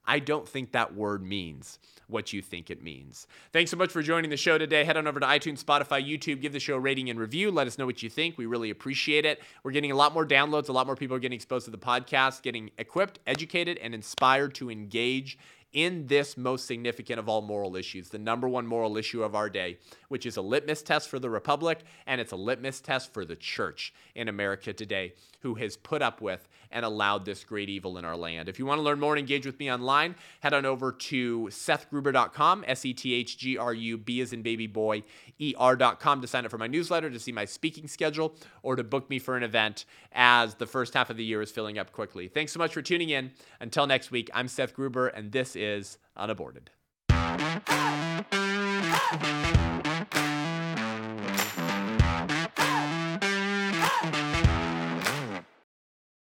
Speaker 1: I don't think that word means what you think it means. Thanks so much for joining the show today. Head on over to iTunes, Spotify, YouTube, give the show a rating and review. Let us know what you think. We really appreciate it. We're getting a lot more downloads, a lot more people are getting exposed to the podcast, getting equipped, educated, and inspired to engage in this most significant of all moral issues, the number one moral issue of our day, which is a litmus test for the Republic and it's a litmus test for the church in America today, who has put up with and allowed this great evil in our land. If you want to learn more and engage with me online, head on over to sethgruber.com, S E T H G R U B as in baby boy, E R.com to sign up for my newsletter, to see my speaking schedule, or to book me for an event as the first half of the year is filling up quickly. Thanks so much for tuning in. Until next week, I'm Seth Gruber, and this is Unaborted.